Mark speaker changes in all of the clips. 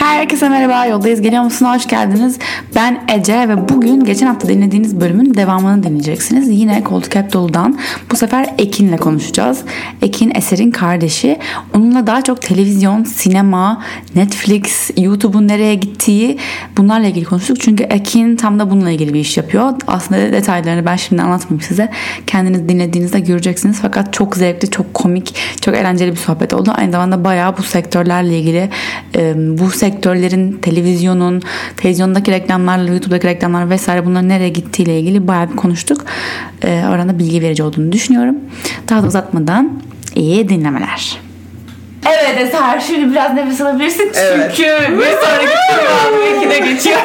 Speaker 1: Herkese merhaba, Yoldayız Geliyor musun? Hoş geldiniz. Ben Ece ve bugün geçen hafta dinlediğiniz bölümün devamını dinleyeceksiniz. Yine Koltuk Hep Dolu'dan bu sefer Ekin'le konuşacağız. Ekin Eser'in kardeşi. Onunla daha çok televizyon, sinema, Netflix, YouTube'un nereye gittiği bunlarla ilgili konuştuk. Çünkü Ekin tam da bununla ilgili bir iş yapıyor. Aslında detaylarını ben şimdi anlatmayayım size. Kendiniz dinlediğinizde göreceksiniz. Fakat çok zevkli, çok komik, çok eğlenceli bir sohbet oldu. Aynı zamanda bayağı bu sektörlerle ilgili bu sektörlerin televizyonun, televizyondaki reklamlarla, YouTube'daki reklamlar vesaire bunların nereye gittiğiyle ilgili bayağı bir konuştuk. Ee, oranda bilgi verici olduğunu düşünüyorum. Daha da uzatmadan iyi dinlemeler. Evet Eser şimdi biraz nefes alabilirsin
Speaker 2: Evet.
Speaker 1: çünkü bir sonraki program ikide geçiyor.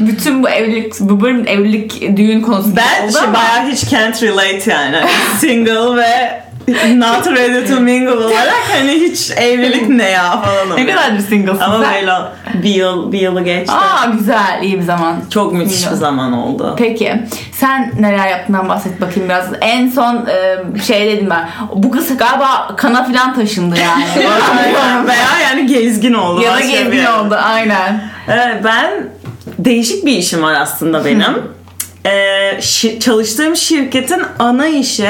Speaker 1: Bütün bu evlilik, bu bölüm evlilik düğün konusu
Speaker 2: Ben
Speaker 1: oldu
Speaker 2: şey,
Speaker 1: ama
Speaker 2: bayağı hiç can't relate yani. Single ve not ready to mingle olarak hani hiç evlilik ne ya falan
Speaker 1: ne
Speaker 2: oluyor.
Speaker 1: kadardır single'sın
Speaker 2: Ama
Speaker 1: sen?
Speaker 2: böyle bir yıl, bir yılı geçti.
Speaker 1: Aa güzel iyi bir zaman.
Speaker 2: Çok müthiş bir zaman oldu.
Speaker 1: Peki sen neler yaptığından bahset bakayım biraz. En son e, şey dedim ben. Bu kız galiba kana filan taşındı yani.
Speaker 2: Aynen. Veya yani gezgin oldu.
Speaker 1: ya da
Speaker 2: başka bir
Speaker 1: gezgin
Speaker 2: yere.
Speaker 1: oldu aynen.
Speaker 2: Evet, ben değişik bir işim var aslında benim. Ee, şi- çalıştığım şirketin ana işi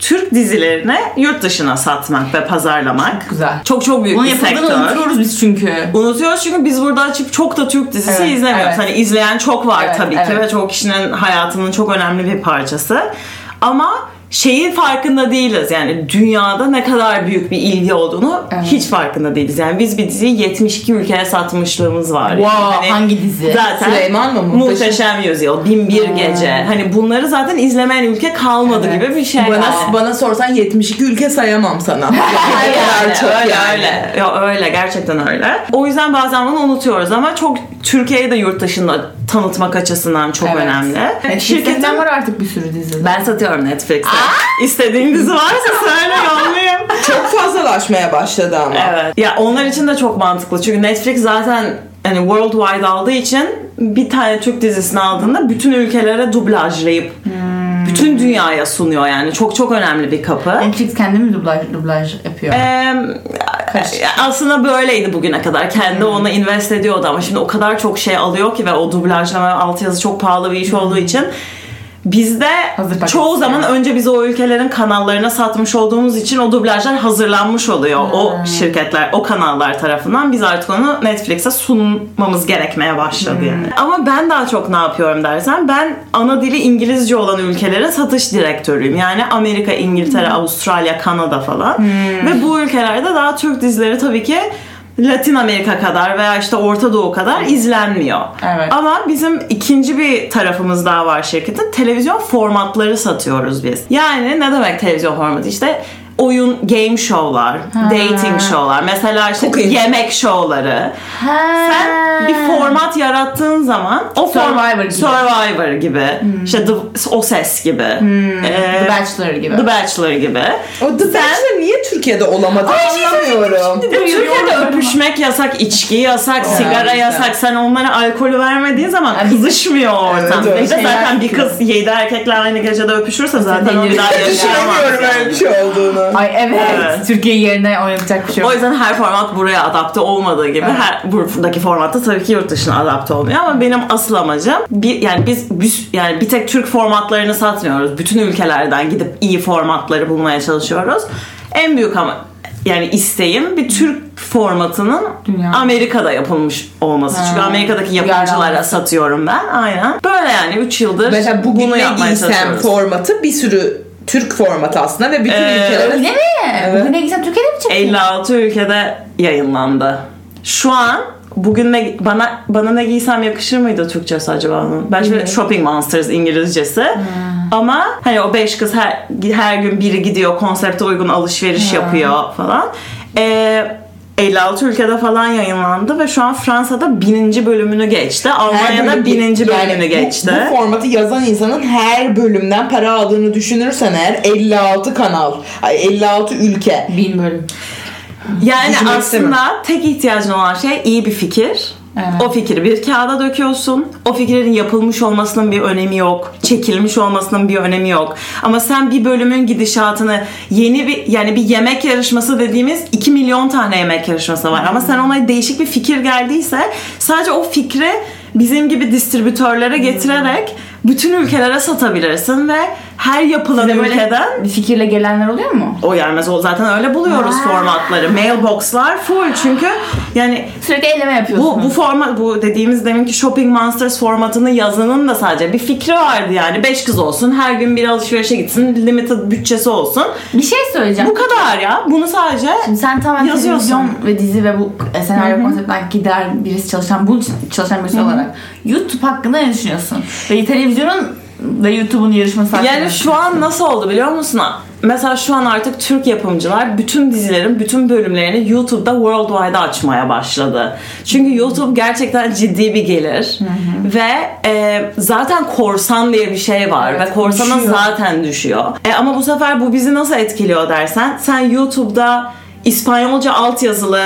Speaker 2: Türk dizilerini yurt dışına satmak ve pazarlamak.
Speaker 1: Güzel.
Speaker 2: Çok çok büyük
Speaker 1: Bunu
Speaker 2: bir sektör.
Speaker 1: unutuyoruz biz çünkü.
Speaker 2: Unutuyoruz çünkü biz burada açıp çok da Türk dizisi
Speaker 1: Evet,
Speaker 2: izlemiyoruz.
Speaker 1: evet.
Speaker 2: Hani izleyen çok var
Speaker 1: Evet,
Speaker 2: tabii ki
Speaker 1: evet.
Speaker 2: ve çok kişinin hayatının çok önemli bir parçası. Ama şeyin farkında değiliz. Yani dünyada ne kadar büyük bir ilgi olduğunu
Speaker 1: Evet.
Speaker 2: hiç farkında değiliz. Yani biz bir diziyi 72 ülkeye satmışlığımız var.
Speaker 1: Wow,
Speaker 2: Yani
Speaker 1: hangi dizi?
Speaker 2: Zaten
Speaker 3: Süleyman mı? Muhteşem.
Speaker 2: Yüzyıl, Bin Bir Gece. Hani bunları zaten izlemeyen ülke kalmadı
Speaker 1: Evet.
Speaker 2: gibi bir şey.
Speaker 3: Bana,
Speaker 2: yani.
Speaker 3: bana sorsan 72 ülke sayamam sana.
Speaker 2: Yani
Speaker 3: çok
Speaker 2: öyle
Speaker 3: yani.
Speaker 2: öyle. Ya öyle gerçekten öyle. O yüzden bazen bunu unutuyoruz ama çok Türkiye'yi de yurt dışında tanıtmak açısından çok
Speaker 1: Evet.
Speaker 2: önemli.
Speaker 1: Evet, Şirketten var artık bir sürü dizi.
Speaker 2: ben satıyorum Netflix'te. İstediğin dizi varsa söyle yollayayım.
Speaker 3: Çok fazlalaşmaya başladı ama.
Speaker 2: Evet. Ya onlar için de çok mantıklı. Çünkü Netflix zaten hani worldwide aldığı için bir tane Türk dizisini aldığında bütün ülkelere dublajlayıp bütün dünyaya sunuyor yani. Çok çok önemli bir kapı.
Speaker 1: Netflix kendi mi dublaj, dublaj yapıyor?
Speaker 2: Ee, aslında böyleydi bugüne kadar. Kendi
Speaker 1: Hmm.
Speaker 2: ona invest ediyordu ama şimdi o kadar çok şey alıyor ki ve o dublajlama altyazı çok pahalı bir iş olduğu için bizde
Speaker 1: Hmm. Hazır
Speaker 2: çoğu zaman önce biz o ülkelerin kanallarına satmış olduğumuz için o dublajlar hazırlanmış oluyor.
Speaker 1: Hmm.
Speaker 2: O şirketler, o kanallar tarafından. Biz artık onu Netflix'e sunmamız gerekmeye başladı
Speaker 1: Hmm.
Speaker 2: yani. Ama ben daha çok ne yapıyorum dersen ben ana dili İngilizce olan ülkelere satış direktörüyüm. Yani Amerika, İngiltere,
Speaker 1: Hmm.
Speaker 2: Avustralya, Kanada falan. Ve bu ülkelerde daha Türk dizileri tabii ki Latin Amerika kadar veya işte Orta Doğu kadar izlenmiyor.
Speaker 1: Evet.
Speaker 2: Ama bizim ikinci bir tarafımız daha var şirketin. Televizyon formatları satıyoruz biz. Yani ne demek televizyon formatı? İşte oyun, game show'lar, dating show'lar. Mesela işte
Speaker 3: iyi.
Speaker 2: yemek show'ları.
Speaker 1: Ha.
Speaker 2: Sen bir format yarattığın zaman o
Speaker 1: Survivor gibi.
Speaker 2: Survivor gibi. İşte The, O Ses gibi. Ee,
Speaker 1: The Bachelor gibi.
Speaker 2: The Bachelor gibi.
Speaker 3: O The Bachelor niye Türkiye'de olamadı anlamıyorum.
Speaker 2: Ya Türkiye'de öpüşmek yasak, içki yasak, sigara
Speaker 3: işte.
Speaker 2: yasak. Sen onlara alkolü vermediğin zaman kızışmıyor ortam.
Speaker 3: Evet,
Speaker 2: de
Speaker 3: evet.
Speaker 2: zaten bir kız yedi erkekle aynı gecede öpüşürse zaten o bir daha
Speaker 3: Düşünemiyorum
Speaker 2: yaşayamaz.
Speaker 3: öyle bir şey olduğunu.
Speaker 1: Ay evet.
Speaker 2: Evet.
Speaker 1: Türkiye yerine oynatacak bir şey
Speaker 2: O yüzden her format buraya adapte olmadığı gibi her buradaki formatta tabii ki yurt dışına adapte olmuyor ama benim asıl amacım bir yani biz, biz yani bir tek Türk formatlarını satmıyoruz. Bütün ülkelerden gidip iyi formatları bulmaya çalışıyoruz. En büyük ama yani isteğim bir Türk formatının
Speaker 1: Dünya.
Speaker 2: Amerika'da yapılmış olması. Çünkü
Speaker 1: Ha.
Speaker 2: Amerika'daki yapımcılara satıyorum ben. Aynen. Böyle yani 3 yıldır
Speaker 3: Mesela bugün
Speaker 2: bunu yapmaya çalışıyoruz.
Speaker 3: formatı bir sürü Türk formatı aslında ve bütün
Speaker 2: Ee,
Speaker 3: ülkelere
Speaker 1: Öyle mi?
Speaker 3: Evet.
Speaker 1: Bugün ne gitsem Türkiye'de mi çekiyor?
Speaker 2: 56 ülkede yayınlandı. Şu an bugün ne, bana bana ne giysem yakışır mıydı Türkçesi acaba onun? Ben şimdi Shopping Monsters İngilizcesi. Ama hani o beş kız her her gün biri gidiyor konsepte uygun alışveriş yapıyor falan. Ee, 56 ülkede falan yayınlandı ve şu an Fransa'da bininci bölümünü geçti. Almanya'da
Speaker 3: bölüm-
Speaker 2: bininci bölümünü
Speaker 3: yani bu-
Speaker 2: geçti.
Speaker 3: Bu, formatı yazan insanın her bölümden para aldığını düşünürsen eğer 56 kanal, ay 56 ülke.
Speaker 1: Bin bölüm.
Speaker 2: Yani
Speaker 3: Düşünmek istemem.
Speaker 2: aslında tek ihtiyacın olan şey iyi bir fikir.
Speaker 1: Evet.
Speaker 2: O fikri bir kağıda döküyorsun. O fikrin yapılmış olmasının bir önemi yok. Çekilmiş olmasının bir önemi yok. Ama sen bir bölümün gidişatını yeni bir yani bir yemek yarışması dediğimiz 2 milyon tane yemek yarışması var. Ama sen ona değişik bir fikir geldiyse sadece o fikri bizim gibi distribütörlere getirerek bütün ülkelere satabilirsin ve her yapılan
Speaker 1: Size böyle
Speaker 2: ülkeden
Speaker 1: bir fikirle gelenler oluyor mu?
Speaker 2: o gelmez o zaten öyle buluyoruz
Speaker 1: Ha.
Speaker 2: formatları. Mailbox'lar full çünkü yani
Speaker 1: Sürekli elleme yapıyorsunuz.
Speaker 2: bu bu format bu dediğimiz deminki Shopping Monsters formatını yazanın da sadece bir fikri vardı yani. Beş kız olsun, her gün bir alışverişe gitsin, limited bütçesi olsun.
Speaker 1: Bir şey söyleyeceğim.
Speaker 2: Bu kadar ya. Bunu sadece
Speaker 1: Şimdi sen tamamen
Speaker 2: Yazıyorsun.
Speaker 1: televizyon ve dizi ve bu senaryo konseptten gider birisi çalışan, bu çalışan birisi olarak YouTube hakkında ne düşünüyorsun? Ve televizyonun ve YouTube'un yarışması hakkında.
Speaker 2: yani şu an nasıl oldu biliyor musun? Mesela şu an artık Türk yapımcılar bütün dizilerin bütün bölümlerini YouTube'da worldwide açmaya başladı. Çünkü YouTube gerçekten ciddi bir gelir ve e, zaten korsan diye bir şey var
Speaker 1: Evet,
Speaker 2: ve korsana
Speaker 1: düşüyor.
Speaker 2: zaten düşüyor. E, ama bu sefer bu bizi nasıl etkiliyor dersen sen YouTube'da İspanyolca altyazılı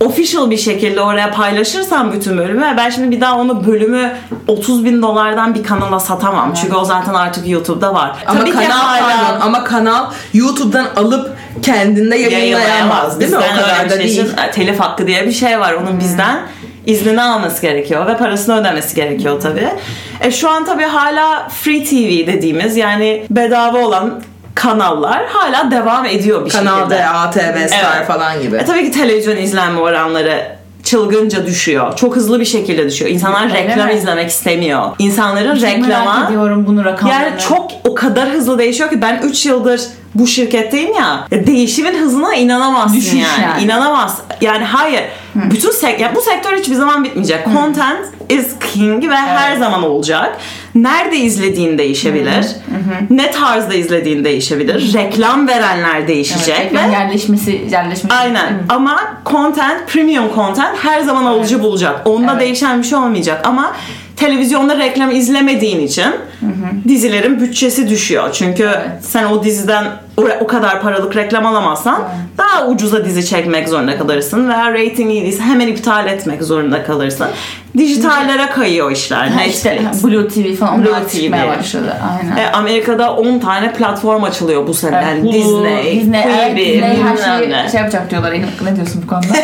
Speaker 2: official bir şekilde oraya paylaşırsan bütün bölümü ben şimdi bir daha onu bölümü 30 bin dolardan bir kanala satamam. Çünkü o zaten artık YouTube'da var.
Speaker 3: Ama
Speaker 2: Tabii ki
Speaker 3: kanal
Speaker 2: hala-
Speaker 3: pardon ama kanal YouTube'dan alıp kendinde yayınlayamaz değil mi? O kadar da
Speaker 2: şey
Speaker 3: değil.
Speaker 2: için, telif hakkı diye bir şey var. Onun bizden iznini alması gerekiyor ve parasını ödemesi gerekiyor tabii. E şu an tabii hala free TV dediğimiz yani bedava olan kanallar hala devam ediyor bir
Speaker 3: Kanal
Speaker 2: şekilde.
Speaker 3: D, ATV, Star
Speaker 2: Evet.
Speaker 3: falan gibi.
Speaker 2: E tabii ki televizyon izlenme oranları çılgınca düşüyor. Çok hızlı bir şekilde düşüyor. İnsanlar
Speaker 1: Öyle
Speaker 2: reklam
Speaker 1: mi?
Speaker 2: izlemek istemiyor. İnsanların
Speaker 1: merak
Speaker 2: reklama
Speaker 1: ediyorum bunu rakamlarını.
Speaker 2: yani çok o kadar hızlı değişiyor ki ben 3 yıldır bu şirketteyim ya. ya değişimin hızına inanamazsın
Speaker 1: Düşüş
Speaker 2: yani.
Speaker 1: yani.
Speaker 2: İnanamaz. Yani hayır. Bütün sek ya bu sektör hiçbir zaman bitmeyecek. Content is king ve her zaman olacak. Nerede izlediğin değişebilir. Ne tarzda izlediğin değişebilir. Reklam verenler değişecek
Speaker 1: Evet,
Speaker 2: ve
Speaker 1: yerleşmesi, yerleşmesi.
Speaker 2: Aynen. Ama content, premium content her zaman alıcı bulacak. Onda
Speaker 1: Evet.
Speaker 2: değişen bir şey olmayacak. Ama televizyonda reklam izlemediğin için dizilerin bütçesi düşüyor. Çünkü sen o diziden o, kadar paralık reklam alamazsan daha ucuza dizi çekmek zorunda kalırsın veya rating iyi değilse hemen iptal etmek zorunda kalırsın. Dijitallere kayıyor işler.
Speaker 1: Ha,
Speaker 2: Netflix.
Speaker 1: işte Blue TV falan
Speaker 2: Blue
Speaker 1: onlar çıkmaya
Speaker 2: TV.
Speaker 1: başladı. Aynen.
Speaker 2: E, Amerika'da 10 tane platform açılıyor bu sene. Yani
Speaker 1: Hulu,
Speaker 2: Disney,
Speaker 1: Disney, evet,
Speaker 2: Quibi,
Speaker 1: Disney her şeyi
Speaker 2: ne.
Speaker 1: şey yapacak diyorlar. Ne diyorsun bu konuda?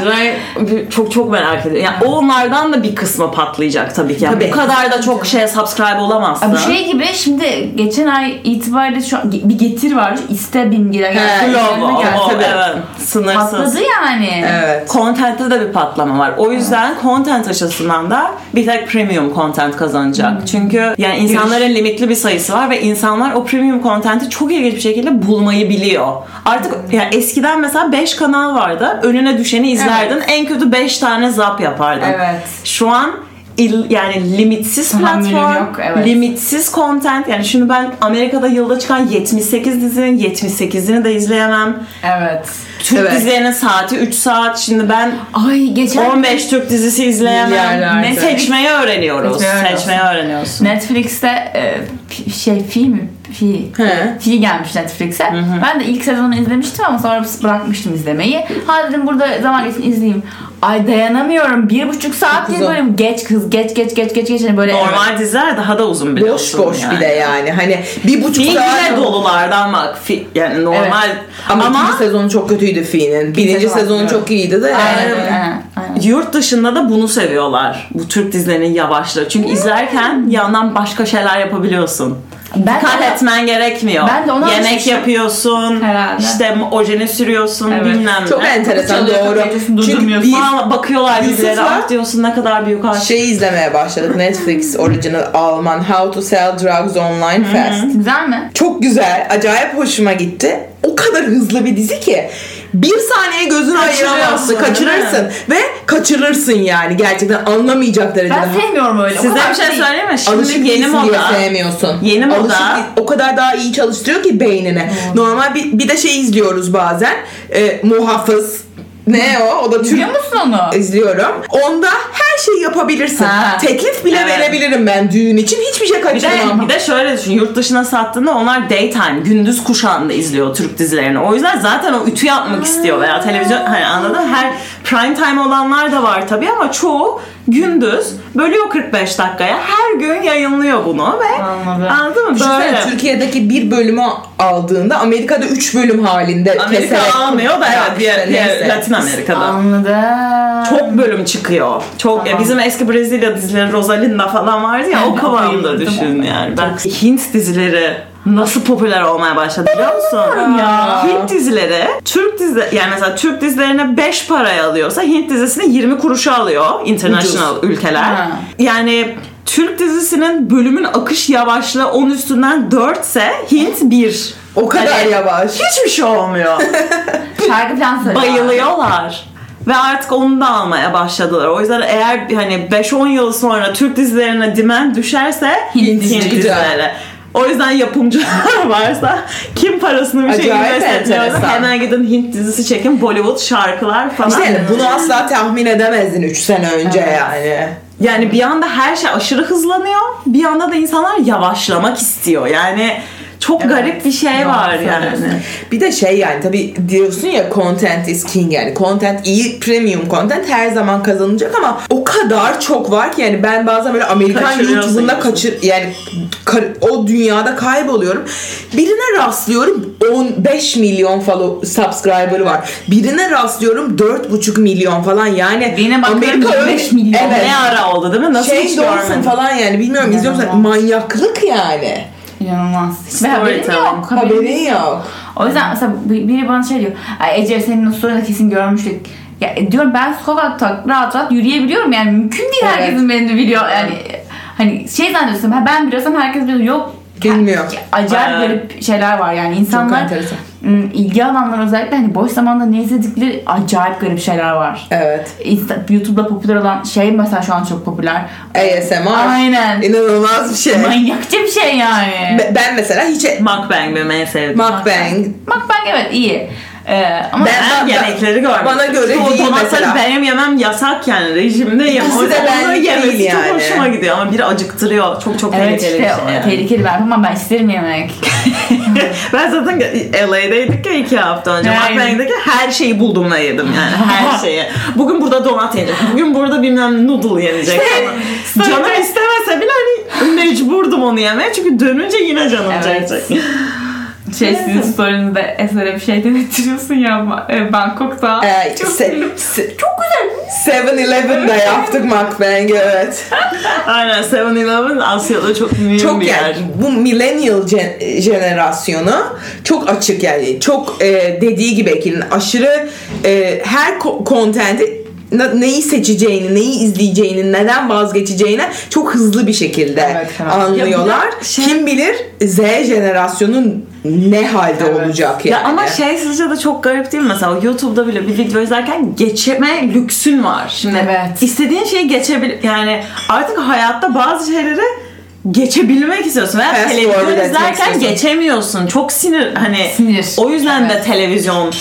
Speaker 2: Disney çok çok merak ediyorum. Yani onlardan da bir kısmı patlayacak tabii ki. Yani
Speaker 3: Tabii.
Speaker 2: Bu kadar da çok şeye subscribe olamazsın.
Speaker 1: Bu şey gibi şimdi geçen ay itibariyle şu an bir getir var. İste bin lira geldi.
Speaker 3: He,
Speaker 1: Üzerine
Speaker 2: Globo,
Speaker 1: geldi.
Speaker 2: o,
Speaker 3: tabii.
Speaker 2: evet. Sınırsız.
Speaker 1: Patladı yani.
Speaker 3: Evet.
Speaker 2: Content'te de bir patlama var. O yüzden content açısından da bir tek premium content kazanacak. Çünkü yani insanların limitli bir sayısı var ve insanlar o premium content'i çok ilginç bir şekilde bulmayı biliyor. Artık yani eskiden mesela 5 kanal vardı. Önüne düşeni izlerdin. En kötü 5 tane zap yapardın.
Speaker 1: Evet.
Speaker 2: Şu an il- yani limitsiz
Speaker 1: Tahammülüm
Speaker 2: platform,
Speaker 1: yok, evet.
Speaker 2: limitsiz content. Yani şimdi ben Amerika'da yılda çıkan 78 dizinin 78'ini de izleyemem.
Speaker 1: Evet.
Speaker 2: Türk
Speaker 3: Evet.
Speaker 2: dizilerinin saati 3 saat. Şimdi ben
Speaker 1: Ay geçen
Speaker 2: 15 Türk dizisi izleyemem. Ne seçmeyi öğreniyoruz.
Speaker 1: Seçmeyi öğreniyorsun.
Speaker 2: Seçmeyi öğreniyorsun.
Speaker 1: Netflix'te e, şey fi mi? Fi.
Speaker 3: He.
Speaker 1: Fi gelmiş Netflix'e. Ben de ilk sezonu izlemiştim ama sonra bırakmıştım izlemeyi. Ha dedim burada zaman geçsin izleyeyim. Ay dayanamıyorum. Bir buçuk saat diye böyle geç kız geç geç geç geç geç. Hani böyle
Speaker 2: Normal diziler daha da uzun
Speaker 3: Boş
Speaker 2: biliyorsun.
Speaker 3: boş
Speaker 2: yani.
Speaker 3: bir de yani. Hani bir buçuk
Speaker 2: Bir
Speaker 3: saat.
Speaker 2: bile dolulardan bak. Fi- Yani normal.
Speaker 3: Ama,
Speaker 2: Ama,
Speaker 3: ikinci sezonu çok kötüydü Fi'nin. Birinci
Speaker 1: sezon
Speaker 3: sezonu çok iyiydi de.
Speaker 1: Aynen,
Speaker 3: yani.
Speaker 1: aynen, aynen.
Speaker 2: yurt dışında da bunu seviyorlar. Bu Türk dizilerinin yavaşlığı. Çünkü izlerken yandan başka şeyler yapabiliyorsun.
Speaker 1: Ben
Speaker 2: Dikkat
Speaker 1: de-
Speaker 2: etmen gerekmiyor.
Speaker 1: Ben de ona
Speaker 2: Yemek
Speaker 1: alışmışım.
Speaker 2: yapıyorsun.
Speaker 1: Herhalde.
Speaker 2: İşte ojeni sürüyorsun
Speaker 1: Evet.
Speaker 2: bilmem
Speaker 3: Çok
Speaker 2: ne.
Speaker 3: enteresan
Speaker 1: Çalıyor,
Speaker 3: doğru. Çünkü biz
Speaker 2: Aa, bakıyorlar
Speaker 3: Yusuf'la-
Speaker 2: ah diyorsun ne kadar büyük aşk.
Speaker 3: şey izlemeye başladık. Netflix original Alman How to Sell Drugs Online Fast.
Speaker 1: Güzel mi?
Speaker 3: Çok güzel. Acayip hoşuma gitti. O kadar hızlı bir dizi ki. Bir saniye gözünü ayıramazsın. Kaçırırsın. Ve kaçırırsın yani. Gerçekten anlamayacak derecede.
Speaker 1: Ben sevmiyorum öyle.
Speaker 2: Size bir şey söyleyeyim mi? Şimdi
Speaker 3: Alışık
Speaker 2: yeni moda.
Speaker 3: sevmiyorsun.
Speaker 2: Yeni moda.
Speaker 3: Alışık, o kadar daha iyi çalıştırıyor ki beynini. Normal bir, bir de şey izliyoruz bazen. E, muhafız Ne o? O da Türk
Speaker 1: Biliyor musun onu?
Speaker 3: izliyorum. Onda her şeyi yapabilirsin.
Speaker 1: Ha.
Speaker 3: Teklif bile
Speaker 2: Evet.
Speaker 3: verebilirim ben düğün için. Hiçbir şey
Speaker 2: Bir de,
Speaker 3: kaçırmam.
Speaker 2: bir de şöyle düşün yurt dışına sattığında onlar daytime gündüz kuşağında izliyor Türk dizilerini. O yüzden zaten o ütü yapmak istiyor veya televizyon hani anladın her prime time olanlar da var tabii ama çoğu gündüz bölüyor 45 dakikaya her gün yayınlıyor bunu ve
Speaker 1: Anladım.
Speaker 2: anladın mı?
Speaker 3: Düşünsene
Speaker 2: Böyle.
Speaker 3: Türkiye'deki bir bölümü aldığında Amerika'da 3 bölüm halinde
Speaker 2: Amerika
Speaker 3: keserek-
Speaker 2: almıyor da
Speaker 3: Ya
Speaker 2: evet, diğer, diğer
Speaker 3: neyse.
Speaker 2: Latin Amerika'da.
Speaker 1: Anladım.
Speaker 2: Çok bölüm çıkıyor. Çok ya bizim eski Brezilya dizileri Rosalinda falan vardı ya o kıvamda düşün yani. Ben Hint dizileri nasıl popüler olmaya başladı biliyor musun?
Speaker 1: ya.
Speaker 2: Hint dizileri Türk dizi yani mesela Türk dizilerine 5 paraya alıyorsa Hint dizisini 20 kuruşa alıyor international ülkeler.
Speaker 1: Ha.
Speaker 2: Yani Türk dizisinin bölümün akış yavaşlığı 10 üstünden 4 ise Hint 1.
Speaker 3: O kadar yavaş.
Speaker 2: Hiçbir şey olmuyor.
Speaker 1: Şarkı falan.
Speaker 2: Bayılıyorlar. Ve artık onu da almaya başladılar. O yüzden eğer hani 5-10 yıl sonra Türk dizilerine demand düşerse
Speaker 1: Hint
Speaker 2: Hint,
Speaker 3: dizileri.
Speaker 2: dizileri. O yüzden yapımcılar varsa kim parasını bir şey
Speaker 3: Acayip
Speaker 2: invest etmiyorsa
Speaker 3: enteresan.
Speaker 2: hemen gidin Hint dizisi çekin. Bollywood şarkılar falan.
Speaker 3: İşte bunu asla tahmin edemezdin 3 sene önce
Speaker 1: Evet.
Speaker 3: yani.
Speaker 2: Yani bir anda her şey aşırı hızlanıyor. Bir anda da insanlar yavaşlamak istiyor. Yani çok garip bir şey var yani.
Speaker 3: Bir de şey yani tabii diyorsun ya content is king yani content iyi premium content her zaman kazanacak ama o kadar çok var ki yani ben bazen böyle Amerikan YouTube'unda kaçır yani o dünyada kayboluyorum. Birine rastlıyorum 15 milyon follow subscriber'ı var. Birine rastlıyorum 4,5 milyon falan yani
Speaker 1: Birine bakıyorum 25 milyon.
Speaker 3: Evet.
Speaker 2: Ne ara oldu değil mi? Nasıl
Speaker 3: Shane Dawson falan yani bilmiyorum izliyor musun?
Speaker 1: İnanılmaz.
Speaker 3: Manyaklık yani.
Speaker 1: İnanılmaz. Hiçbir haberim
Speaker 2: Storytelling.
Speaker 1: yok. haberim
Speaker 3: Haberin yok.
Speaker 1: O yüzden mesela bir- biri bana şey diyor. Ay Ece senin o story'de kesin görmüştük. Ya e, diyorum ben sokakta rahat rahat yürüyebiliyorum yani mümkün değil
Speaker 3: Evet.
Speaker 1: herkesin beni de biliyor yani hani şey zannediyorsun ha ben biliyorsam herkes biliyor yok
Speaker 3: Bilmiyor.
Speaker 1: acayip
Speaker 2: Aynen.
Speaker 1: garip şeyler var yani insanlar ilgi alanları özellikle hani boş zamanda ne izledikleri acayip garip şeyler var.
Speaker 3: Evet.
Speaker 1: Insta- YouTube'da popüler olan şey mesela şu an çok popüler.
Speaker 3: ASMR.
Speaker 1: Aynen.
Speaker 3: İnanılmaz bir şey.
Speaker 1: Manyakça bir şey yani.
Speaker 3: Be- Ben mesela hiç
Speaker 2: Mukbang benim en sevdiğim.
Speaker 3: mukbang
Speaker 1: Mukbang evet iyi. Ee, ama
Speaker 3: Ben-
Speaker 2: Ben yemekleri görmek.
Speaker 3: bana göre
Speaker 2: o
Speaker 3: değil mesela.
Speaker 2: benim yemem yasak yani rejimdeyim.
Speaker 3: İkisi
Speaker 2: O
Speaker 3: de
Speaker 2: yüzden
Speaker 3: benlik
Speaker 2: onu yemesi
Speaker 3: değil
Speaker 2: çok
Speaker 3: yani.
Speaker 2: hoşuma gidiyor ama biri acıktırıyor. Çok çok
Speaker 1: Evet
Speaker 2: tehlikeli
Speaker 1: işte
Speaker 2: bir şey yani.
Speaker 1: tehlikeli ben ama ben isterim yemek.
Speaker 2: ben zaten LA'daydık ya iki hafta önce. Mukbang'daki her şeyi buldum da yedim yani. Her şeyi. Bugün burada donat yenecek. Bugün burada bilmem noodle yenecek. Canım istemese bile hani mecburdum onu yemeye. Çünkü dönünce yine canım
Speaker 1: Evet.
Speaker 2: çekecek.
Speaker 1: Şey sizin story'nizde Eser'e bir şey denettiriyorsun ya e, Bangkok'ta.
Speaker 3: Ee,
Speaker 1: çok,
Speaker 3: se- se-
Speaker 1: çok güzel.
Speaker 3: 7-Eleven'da yaptık mukbang evet.
Speaker 2: Aynen 7-Eleven Asya'da çok mühim
Speaker 3: Çok
Speaker 2: bir yer.
Speaker 3: yani bu millennial gen- jenerasyonu çok açık yani çok e, dediği gibi Ekin'in aşırı e, her ko- content'i ne- neyi seçeceğini, neyi izleyeceğini, neden vazgeçeceğini çok hızlı bir şekilde
Speaker 1: Evet, evet.
Speaker 3: anlıyorlar.
Speaker 2: Şey-
Speaker 3: Kim bilir Z jenerasyonun ne halde
Speaker 1: Evet.
Speaker 3: olacak yani.
Speaker 2: Ya ama şey sizce de çok garip değil mi? Mesela YouTube'da bile bir video izlerken geçeme lüksün var. Şimdi
Speaker 1: Evet.
Speaker 2: istediğin şeyi geçebil yani artık hayatta bazı şeyleri geçebilmek istiyorsun veya
Speaker 3: Fast
Speaker 2: televizyon izlerken geçemiyorsun. Çok sinir hani
Speaker 1: Sinir.
Speaker 2: o yüzden
Speaker 1: Evet.
Speaker 2: de televizyon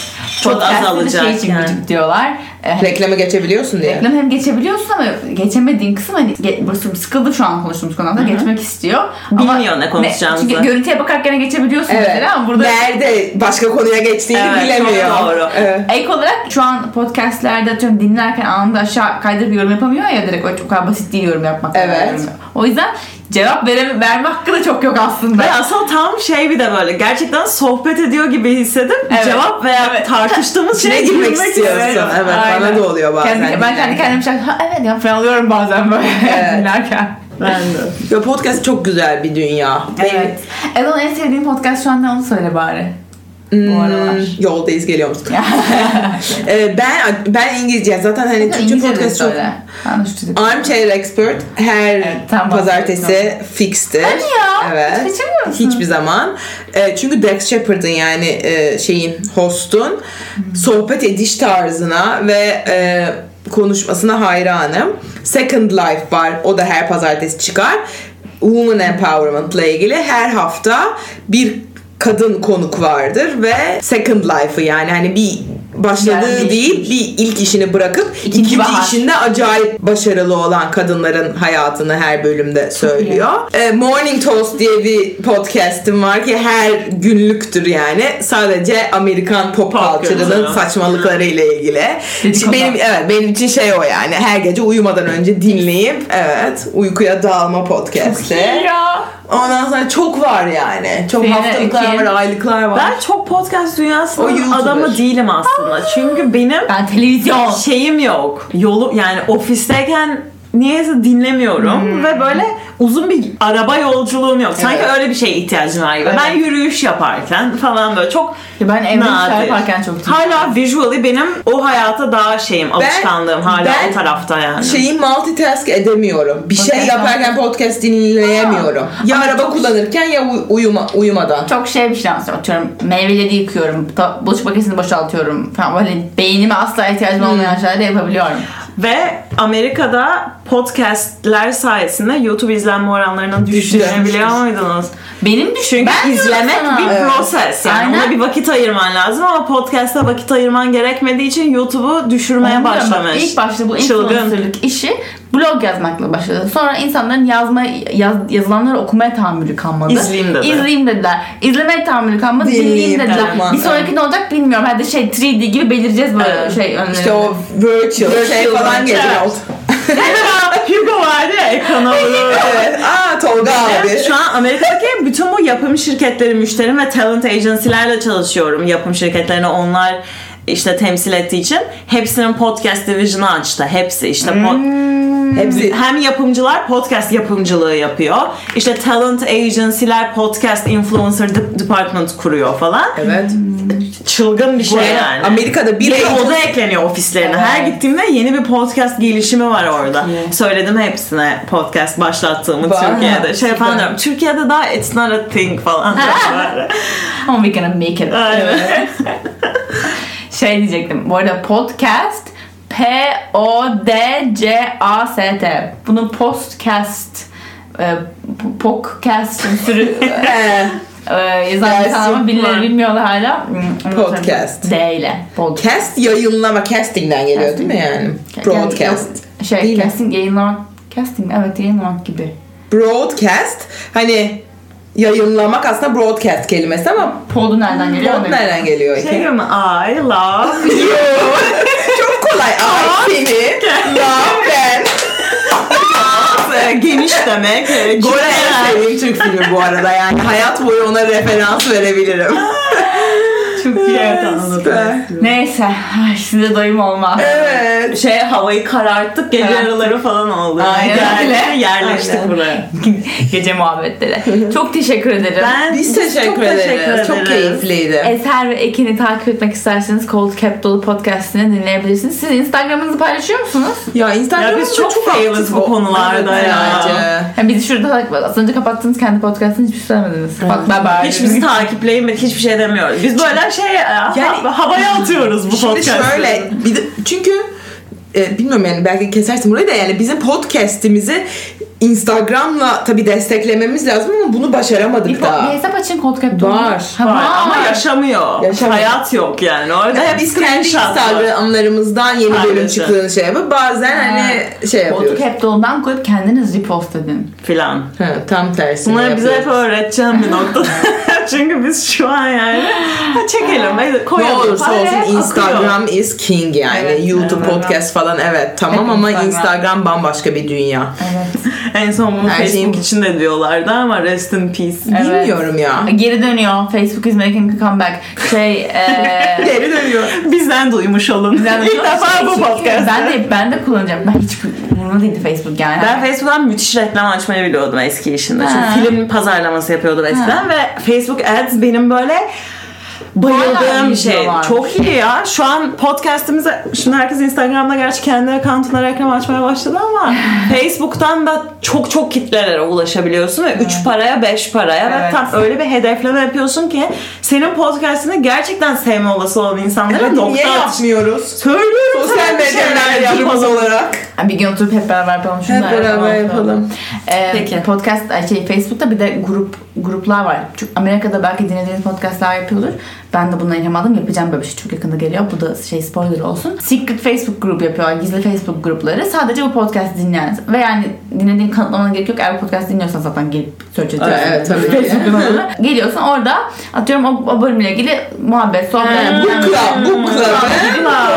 Speaker 2: çok
Speaker 1: Podcast'te de
Speaker 2: azalacak.
Speaker 1: şey için
Speaker 2: yani.
Speaker 1: diyorlar. E,
Speaker 3: Reklama geçebiliyorsun diye.
Speaker 1: Reklam hem geçebiliyorsun ama geçemediğin kısım hani ge- burası sıkıldı şu an konuştuğumuz konuda geçmek istiyor.
Speaker 2: Bilmiyor ne konuşacağımızı.
Speaker 1: çünkü görüntüye bakarken geçebiliyorsun
Speaker 3: Evet.
Speaker 1: mesela ama burada
Speaker 3: Nerede başka konuya geçtiğini
Speaker 2: Evet,
Speaker 3: bilemiyor.
Speaker 2: çok doğru.
Speaker 3: Evet.
Speaker 1: Ek olarak şu an podcastlerde atıyorum dinlerken anında aşağı kaydırıp yorum yapamıyor ya direkt o çok kadar basit değil yorum yapmak.
Speaker 3: Evet.
Speaker 1: O yüzden cevap vere, verme hakkı da çok yok aslında.
Speaker 2: Ve aslında tam şey bir de böyle gerçekten sohbet ediyor gibi hissedip
Speaker 1: Evet.
Speaker 2: cevap veya tartıştığımız
Speaker 3: İçine
Speaker 2: şeye
Speaker 3: girmek istiyorsun. Evet,
Speaker 1: Aynen.
Speaker 3: bana da oluyor bazen.
Speaker 1: Kendi, ben kendi kendime şey, ha, evet ya falan oluyorum bazen böyle
Speaker 3: Evet.
Speaker 1: dinlerken.
Speaker 2: Ben de.
Speaker 3: Ya podcast çok güzel bir dünya.
Speaker 1: Evet. Elon en sevdiğin podcast şu an ne onu söyle bari. Bu aralar.
Speaker 3: Hmm, yoldayız geliyoruz. Ee, ben ben İngilizce zaten hani Türkçe
Speaker 1: İngilizce
Speaker 3: podcast çok Armchair Expert her
Speaker 1: Evet, tam
Speaker 3: pazartesi fixtir.
Speaker 1: Hadi ya.
Speaker 3: Evet.
Speaker 1: Hiç?
Speaker 3: Hiçbir zaman. E, çünkü Dex Shepard'ın yani e, şeyin hostun sohbet ediş tarzına ve e, konuşmasına hayranım. Second Life var. O da her pazartesi çıkar. Woman Empowerment ile ilgili her hafta bir kadın konuk vardır ve Second Life'ı yani hani bir başladığı
Speaker 1: Yani
Speaker 3: değil bir ilk işini bırakıp
Speaker 1: İkinci
Speaker 3: ikinci,
Speaker 1: bahar.
Speaker 3: işinde acayip başarılı olan kadınların hayatını her bölümde söylüyor. E, Morning Toast diye bir podcast'im var ki her günlüktür yani. Sadece Amerikan pop culture'ının saçmalıkları ile ilgili. Benim evet benim için şey o yani. Her gece uyumadan önce dinleyip evet uykuya dalma podcast'i. Ondan sonra çok var yani. Çok
Speaker 1: Senin
Speaker 3: haftalıklar
Speaker 1: iki-
Speaker 3: var, aylıklar var.
Speaker 2: Ben çok podcast dünyasının adamı değilim aslında. Çünkü benim
Speaker 1: Ben televizyon.
Speaker 2: şeyim yok. Yolu yani ofisteyken niyeyse dinlemiyorum
Speaker 1: Hmm.
Speaker 2: ve böyle uzun bir araba yolculuğum yok. Sanki
Speaker 3: Evet.
Speaker 2: öyle bir şeye ihtiyacım var gibi.
Speaker 1: Evet.
Speaker 2: Ben yürüyüş yaparken falan böyle çok
Speaker 1: Ya ben evde
Speaker 2: nadir.
Speaker 1: yaparken çok
Speaker 2: Hala visually benim o hayata daha şeyim, alışkanlığım hala
Speaker 3: ben
Speaker 2: o tarafta yani.
Speaker 3: Şeyi multitask edemiyorum. Bir şey
Speaker 1: Okey,
Speaker 3: yaparken podcast dinleyemiyorum. Ya
Speaker 1: Ama
Speaker 3: araba
Speaker 1: çok-
Speaker 3: kullanırken ya uy- uyuma, uyumadan.
Speaker 1: çok şey bir şey anlatıyorum. Atıyorum meyveleri yıkıyorum. Bulaşık makinesini boşaltıyorum. Falan böyle beynime asla ihtiyacım olmayan şeyler de yapabiliyorum.
Speaker 2: Ve Amerika'da podcastler sayesinde YouTube izlenme oranlarının düştüğünü
Speaker 3: Düştü.
Speaker 2: biliyor muydunuz?
Speaker 1: Benim düşün.
Speaker 2: Çünkü
Speaker 1: ben
Speaker 2: izlemek bir
Speaker 3: Evet.
Speaker 2: proses yani
Speaker 1: Aynen.
Speaker 2: ona bir vakit ayırman lazım ama podcast'a vakit ayırman gerekmediği için YouTube'u düşürmeye
Speaker 1: Onu diyorum bak,
Speaker 2: başlamış.
Speaker 1: İlk başta bu influencerlık işi blog yazmakla başladı. Sonra insanların yazma yaz, yazılanları okumaya tahammülü kalmadı.
Speaker 2: İzleyeyim dedi.
Speaker 1: İzleyeyim dediler. İzlemeye tahammülü kalmadı.
Speaker 3: Dinleyeyim,
Speaker 1: Dinleyeyim dediler.
Speaker 3: mantıklı.
Speaker 1: Bir sonraki ne olacak bilmiyorum. Hadi şey 3D gibi belireceğiz böyle
Speaker 2: Evet.
Speaker 1: şey önlerinde.
Speaker 3: İşte o virtual, şey
Speaker 2: Virtual,
Speaker 3: falan geliyor.
Speaker 2: Evet. Hugo vardı ya ekrana vuruyor.
Speaker 3: evet. Aa Tolga abi.
Speaker 2: Şu an Amerika'daki bütün bu yapım şirketleri, müşterim ve talent agency'lerle çalışıyorum. Yapım şirketlerini onlar işte temsil ettiği için hepsinin podcast division'ı açtı. Hepsi işte po-
Speaker 3: Hepsi
Speaker 2: hem yapımcılar podcast yapımcılığı yapıyor. İşte talent agency'ler podcast influencer de- department kuruyor falan.
Speaker 3: evet.
Speaker 2: Çılgın bir şey
Speaker 3: arada
Speaker 2: yani.
Speaker 3: Amerika'da bir agency-
Speaker 2: oda ekleniyor ofislerine.
Speaker 1: Evet.
Speaker 2: Her gittiğimde yeni bir podcast gelişimi var orada.
Speaker 1: iyi.
Speaker 2: Söyledim hepsine podcast başlattığımı
Speaker 3: Var.
Speaker 2: Türkiye'de. Şey falan diyorum. Türkiye'de daha it's not a thing falan.
Speaker 1: We gonna make it.
Speaker 2: Aynen.
Speaker 1: Şey diyecektim. Bu arada podcast P-O-D-C-A-S-T. Bunun podcast e, podcast sürü
Speaker 3: He.
Speaker 1: e, yazan bilmiyorlar hala. Hmm,
Speaker 3: Podcast.
Speaker 1: D ile. Podcast.
Speaker 3: Cast yayınlama casting'den geliyor değil mi yani? Broadcast.
Speaker 1: Yok, Şey,
Speaker 3: Değil mi?
Speaker 1: casting yayınlamak. Casting evet yayınlamak gibi.
Speaker 3: Broadcast hani yayınlamak aslında broadcast kelimesi ama
Speaker 1: Pod'u nereden geliyor?
Speaker 3: pod nereden geliyor
Speaker 2: Şey
Speaker 3: ki?
Speaker 2: diyorum I love you.
Speaker 3: Çok kolay. Ay seni. Love ben.
Speaker 2: Geniş demek. Cümleler.
Speaker 3: sevdiğim Türk filmi bu arada yani. Hayat boyu ona referans verebilirim.
Speaker 2: Çok iyi anladım.
Speaker 3: Süper.
Speaker 1: Neyse. Ay, size doyum olmaz.
Speaker 3: Evet.
Speaker 2: Şey havayı kararttık gece
Speaker 1: Kararttık.
Speaker 2: yarıları falan oldu.
Speaker 1: Aynen
Speaker 2: Yani
Speaker 1: öyle.
Speaker 2: Yerleştik
Speaker 3: Aynen.
Speaker 2: buraya.
Speaker 1: Gece muhabbetleri. Çok teşekkür ederim.
Speaker 2: Ben
Speaker 3: Biz teşekkür,
Speaker 2: çok
Speaker 3: ederiz.
Speaker 2: teşekkür
Speaker 3: Çok keyifliydi.
Speaker 1: Eser ve Ekin'i takip etmek isterseniz Cold Cap Dolu podcastini dinleyebilirsiniz. Siz Instagram'ınızı paylaşıyor musunuz?
Speaker 3: Ya Instagram'da
Speaker 2: Ya biz çok failız
Speaker 3: aktif
Speaker 2: bu konularda
Speaker 3: Evet,
Speaker 2: ya.
Speaker 3: bence.
Speaker 1: Yani bizi şurada az önce kapattığınız kendi podcastını hiçbir şey söylemediniz. Bak ben bari.
Speaker 2: Hiç bizi takipleyin ve hiçbir şey demiyoruz. Biz böyle şey yani, havaya atıyoruz bu
Speaker 3: Şimdi
Speaker 2: podcast'ı.
Speaker 3: şöyle bir de, çünkü e, bilmiyorum yani belki kesersin burayı da yani bizim podcast'imizi Instagram'la tabii desteklememiz lazım ama bunu
Speaker 1: bir,
Speaker 3: başaramadık
Speaker 1: po-
Speaker 3: daha.
Speaker 1: bir hesap açın Cap Dolu.
Speaker 3: Var.
Speaker 1: Ha,
Speaker 2: Var ama yaşamıyor.
Speaker 3: Yaşamıyor.
Speaker 2: Hayat yok yani. Orada
Speaker 3: Yani
Speaker 2: hep
Speaker 3: biz kendi
Speaker 2: var.
Speaker 3: Instagram'larımızdan yeni bölüm
Speaker 2: Maalesef.
Speaker 3: çıktığını şey yapıp bazen hani şey yapıyoruz.
Speaker 1: Cap Dolu'dan koyup kendiniz repost edin.
Speaker 2: Filan.
Speaker 3: Ha, tam tersini
Speaker 2: Bunları bize hep öğreteceğim bir noktada. Çünkü biz şu an yani ha, çekelim, hadi
Speaker 3: Ne
Speaker 2: koyalım.
Speaker 3: olursa
Speaker 2: Paraya
Speaker 3: olsun
Speaker 2: akıyor.
Speaker 3: Instagram is king yani.
Speaker 1: Evet,
Speaker 3: YouTube
Speaker 2: evet.
Speaker 3: podcast falan evet tamam
Speaker 1: Hep
Speaker 3: ama
Speaker 1: Instagram.
Speaker 3: Instagram bambaşka bir dünya.
Speaker 1: Evet.
Speaker 2: En son bunu
Speaker 3: Her
Speaker 2: Facebook
Speaker 3: şeyin-
Speaker 2: için de diyorlardı ama rest in peace.
Speaker 1: Evet.
Speaker 3: Bilmiyorum ya.
Speaker 1: Geri dönüyor. Facebook is making a comeback. Şey eee
Speaker 3: Geri dönüyor.
Speaker 2: Bizden duymuş olun.
Speaker 1: Ben de-
Speaker 2: İlk defa bu podcast.
Speaker 1: Ben de ben de kullanacağım. Ben hiç umurumda değildi Facebook yani.
Speaker 2: Ben Facebook'tan müthiş reklam açmayı biliyordum eski işinde.
Speaker 1: Ha.
Speaker 2: Çünkü film pazarlaması yapıyordum eskiden ve Facebook Ads benim böyle bayıldığım bir şey.
Speaker 1: diyorlar.
Speaker 2: Çok iyi ya. Şu an podcast'imize şimdi herkes Instagram'da gerçi kendi account'una reklam açmaya başladı ama Facebook'tan da çok çok kitlelere ulaşabiliyorsun ve 3 paraya 5 paraya ve
Speaker 1: Evet.
Speaker 2: tam öyle bir hedefleme yapıyorsun ki senin podcast'ini gerçekten sevme olası olan insanlara
Speaker 3: Hadi
Speaker 2: nokta
Speaker 3: niye yapmıyoruz?
Speaker 2: Söylüyorum
Speaker 3: Sosyal medyalar
Speaker 2: yapalım.
Speaker 3: yapmaz olarak.
Speaker 1: Ha, Bir gün oturup hep beraber yapalım. Şunu
Speaker 3: Hep beraber yapalım.
Speaker 1: Ee,
Speaker 2: Peki.
Speaker 1: Podcast, şey Facebook'ta bir de grup gruplar var. Çünkü Amerika'da belki dinlediğiniz podcastlar yapıyordur. Ben de bundan ilham aldım. Yapacağım böyle bir şey. Çok yakında geliyor. Bu da şey spoiler olsun. Secret Facebook grup yapıyorlar. Gizli Facebook grupları. Sadece bu podcast dinleyen. Ve yani dinlediğin kanıtlamana gerek yok. Eğer bu podcast dinliyorsan zaten gelip search ediyorsun.
Speaker 3: Evet, tabii.
Speaker 1: Facebook'un. Geliyorsun orada atıyorum o, o bölümle ilgili muhabbet, sohbet.
Speaker 3: He?
Speaker 1: Podcast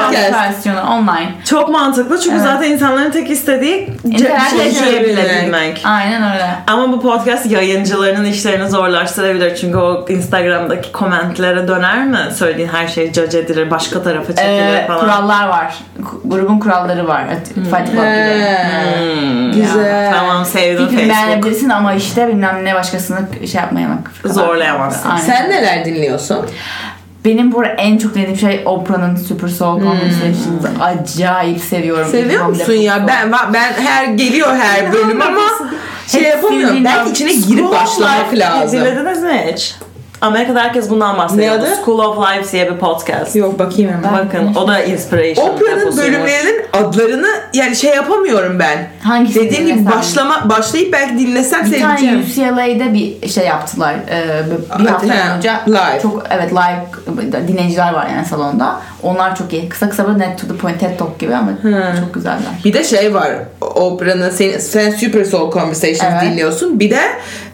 Speaker 3: Podcast.
Speaker 1: versiyonu online.
Speaker 2: Çok mantıklı çünkü
Speaker 1: Evet.
Speaker 2: zaten insanların tek istediği
Speaker 1: İnternet yaşayabilmek.
Speaker 2: yaşayabilmek.
Speaker 1: Aynen öyle.
Speaker 2: Ama bu podcast yayıncılarının işlerini zorlaştırabilir. Çünkü o Instagram'daki komentlere döner mi? Söylediğin her şey judge edilir, başka tarafa çekilir
Speaker 1: Ee,
Speaker 2: falan.
Speaker 1: kurallar var. Grubun kuralları var. Fight Club gibi.
Speaker 2: Hmm.
Speaker 3: Güzel.
Speaker 2: Tamam sevdim
Speaker 1: Fikrini
Speaker 2: Facebook.
Speaker 1: beğenebilirsin ama işte bilmem ne başkasını şey yapmayamak.
Speaker 2: Zorlayamazsın.
Speaker 1: Aynen.
Speaker 3: Sen neler dinliyorsun?
Speaker 1: Benim bu arada en çok dinlediğim şey Oprah'ın Super Soul Conversations. Acayip seviyorum.
Speaker 3: Seviyor
Speaker 1: İlham
Speaker 3: musun ya? Ben ben her geliyor her bölüm ama şey yapamıyorum. Belki içine girip başlamak lazım.
Speaker 2: Dinlediniz mi hiç? Amerika'da herkes bundan bahsediyor.
Speaker 3: Ne adı?
Speaker 2: School of Life diye bir podcast.
Speaker 3: Yok bakayım hemen.
Speaker 2: Bakın o da inspiration. Deposuymuş.
Speaker 3: bölümlerinin adlarını yani şey yapamıyorum ben.
Speaker 1: Hangisini
Speaker 3: Dediğim gibi başlama başlayıp belki dinlesem
Speaker 1: Bir tane
Speaker 3: seveceğim.
Speaker 1: UCLA'de bir şey yaptılar. Ee, bir
Speaker 3: Ha,
Speaker 1: hafta boyunca
Speaker 3: live.
Speaker 1: çok evet live dinleyiciler var yani salonda. Onlar çok iyi. Kısa kısa böyle net to the point TED Talk gibi ama çok güzeller.
Speaker 3: Bir de şey var Oprah'nın sen, sen Super Soul Conversations
Speaker 1: Evet.
Speaker 3: dinliyorsun. Bir de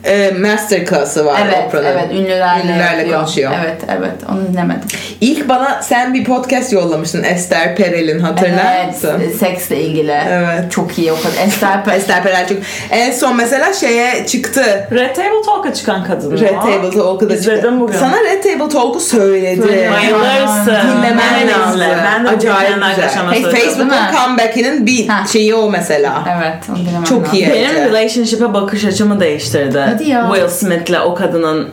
Speaker 3: e, Masterclass'ı var
Speaker 1: Evet,
Speaker 3: Oprah'ın.
Speaker 1: evet ünlülerle,
Speaker 3: Ünlülerle
Speaker 1: yapıyor.
Speaker 3: konuşuyor.
Speaker 1: Evet, evet. Onu dinlemedim.
Speaker 3: İlk bana sen bir podcast yollamıştın Esther Perel'in hatırlar
Speaker 1: evet,
Speaker 3: mısın?
Speaker 1: seksle ilgili.
Speaker 3: Evet.
Speaker 1: Çok iyi o kadar. Esther Perel.
Speaker 3: Esther Perel çok. En son mesela şeye çıktı.
Speaker 2: Red Table Talk'a çıkan kadın
Speaker 3: Red
Speaker 2: o.
Speaker 3: Table Talk'u da çıktı.
Speaker 2: İzledim bugün.
Speaker 3: Sana Red Table Talk'u söyledi.
Speaker 1: Söyledi.
Speaker 2: Bayılırsın.
Speaker 3: Dinlemen
Speaker 2: İzle. Ben de
Speaker 3: Acayip güzel. Hey. Facebook'un comeback'inin bir
Speaker 1: Ha.
Speaker 3: şeyi o mesela.
Speaker 1: Evet, onu
Speaker 3: Çok
Speaker 1: lazım.
Speaker 3: iyi.
Speaker 2: Benim
Speaker 3: Evet.
Speaker 2: relationship'e bakış açımı değiştirdi.
Speaker 1: Hadi ya.
Speaker 2: Will Smith'le o kadının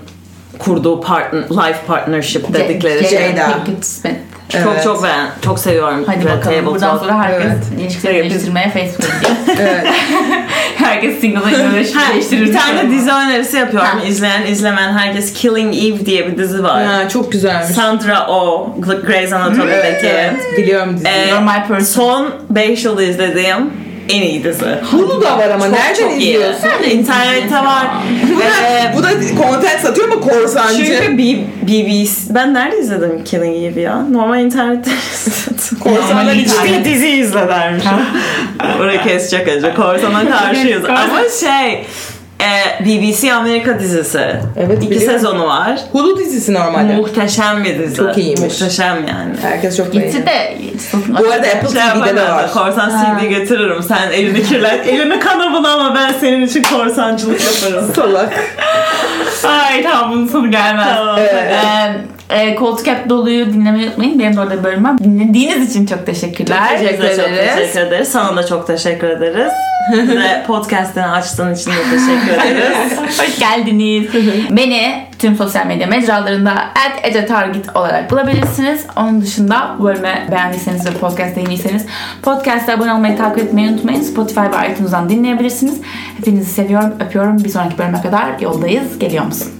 Speaker 2: kurduğu partner, life partnership dedikleri
Speaker 1: Ce-
Speaker 2: şey.
Speaker 3: Jada.
Speaker 1: Pinkett Smith.
Speaker 3: Evet.
Speaker 2: Çok çok ben çok seviyorum.
Speaker 1: Hadi
Speaker 2: Red
Speaker 1: bakalım.
Speaker 2: Table
Speaker 1: Buradan
Speaker 2: Talk.
Speaker 1: sonra herkes
Speaker 3: Evet.
Speaker 1: ilişkileri değiştirmeye Facebook'a gidiyor.
Speaker 3: Evet.
Speaker 1: herkes single'a değiştirir.
Speaker 2: bir tane dizi önerisi yapıyorum.
Speaker 1: Ha.
Speaker 2: İzleyen izlemeyen herkes Killing Eve diye bir dizi var.
Speaker 3: ha, çok güzelmiş.
Speaker 2: Sandra Oh, Grey's Anatomy'deki.
Speaker 3: Evet, evet. Biliyorum diziyi.
Speaker 2: Ee,
Speaker 1: my person.
Speaker 2: son 5 yılda izlediğim en iyi dizi.
Speaker 3: Hulu da var ama
Speaker 2: Çok,
Speaker 3: nereden
Speaker 2: çok iyi.
Speaker 3: izliyorsun?
Speaker 2: İnternette var.
Speaker 3: Bu da, bu da content satıyor mu korsancı?
Speaker 2: Çünkü B- BBC... Ben nerede izledim Killing Eve ya? Normal internette izledim.
Speaker 3: Korsanlar
Speaker 2: hiçbir dizi izledermişim. Orayı kesecek önce. Korsana karşıyız. Ama şey... e, BBC Amerika dizisi.
Speaker 3: Evet,
Speaker 2: İki
Speaker 3: biliyorum.
Speaker 2: sezonu var.
Speaker 3: Hulu dizisi normalde.
Speaker 2: Muhteşem bir dizi.
Speaker 3: Çok iyiymiş.
Speaker 2: Muhteşem yani.
Speaker 3: Herkes çok
Speaker 1: Gitti
Speaker 3: beğeniyor.
Speaker 1: de.
Speaker 3: Bu arada Apple
Speaker 2: Şey
Speaker 3: TV'de de var.
Speaker 2: Korsan
Speaker 1: Ha.
Speaker 2: CD getiririm. Sen elini kirlet. elini kana bulama ben senin için korsancılık yaparım.
Speaker 3: Salak.
Speaker 1: Ay tamam bunun sonu gelmez.
Speaker 2: Tamam.
Speaker 1: Ee, e, koltuk hep doluyu dinlemeyi unutmayın. Benim de orada bir bölüm var. Dinlediğiniz için çok teşekkürler.
Speaker 3: Teşekkür
Speaker 2: Biz de çok
Speaker 3: ederiz.
Speaker 2: teşekkür ederiz. Sana da çok teşekkür ederiz. Ve podcast'ini açtığın için de teşekkür ederiz.
Speaker 1: Hoş geldiniz. Beni tüm sosyal medya mecralarında @ecetargit olarak bulabilirsiniz. Onun dışında bu bölümü beğendiyseniz ve podcast dinliyseniz podcast'a abone olmayı, takip etmeyi unutmayın. Spotify ve iTunes'dan dinleyebilirsiniz. Hepinizi seviyorum, öpüyorum. Bir sonraki bölüme kadar yoldayız. Geliyor musun?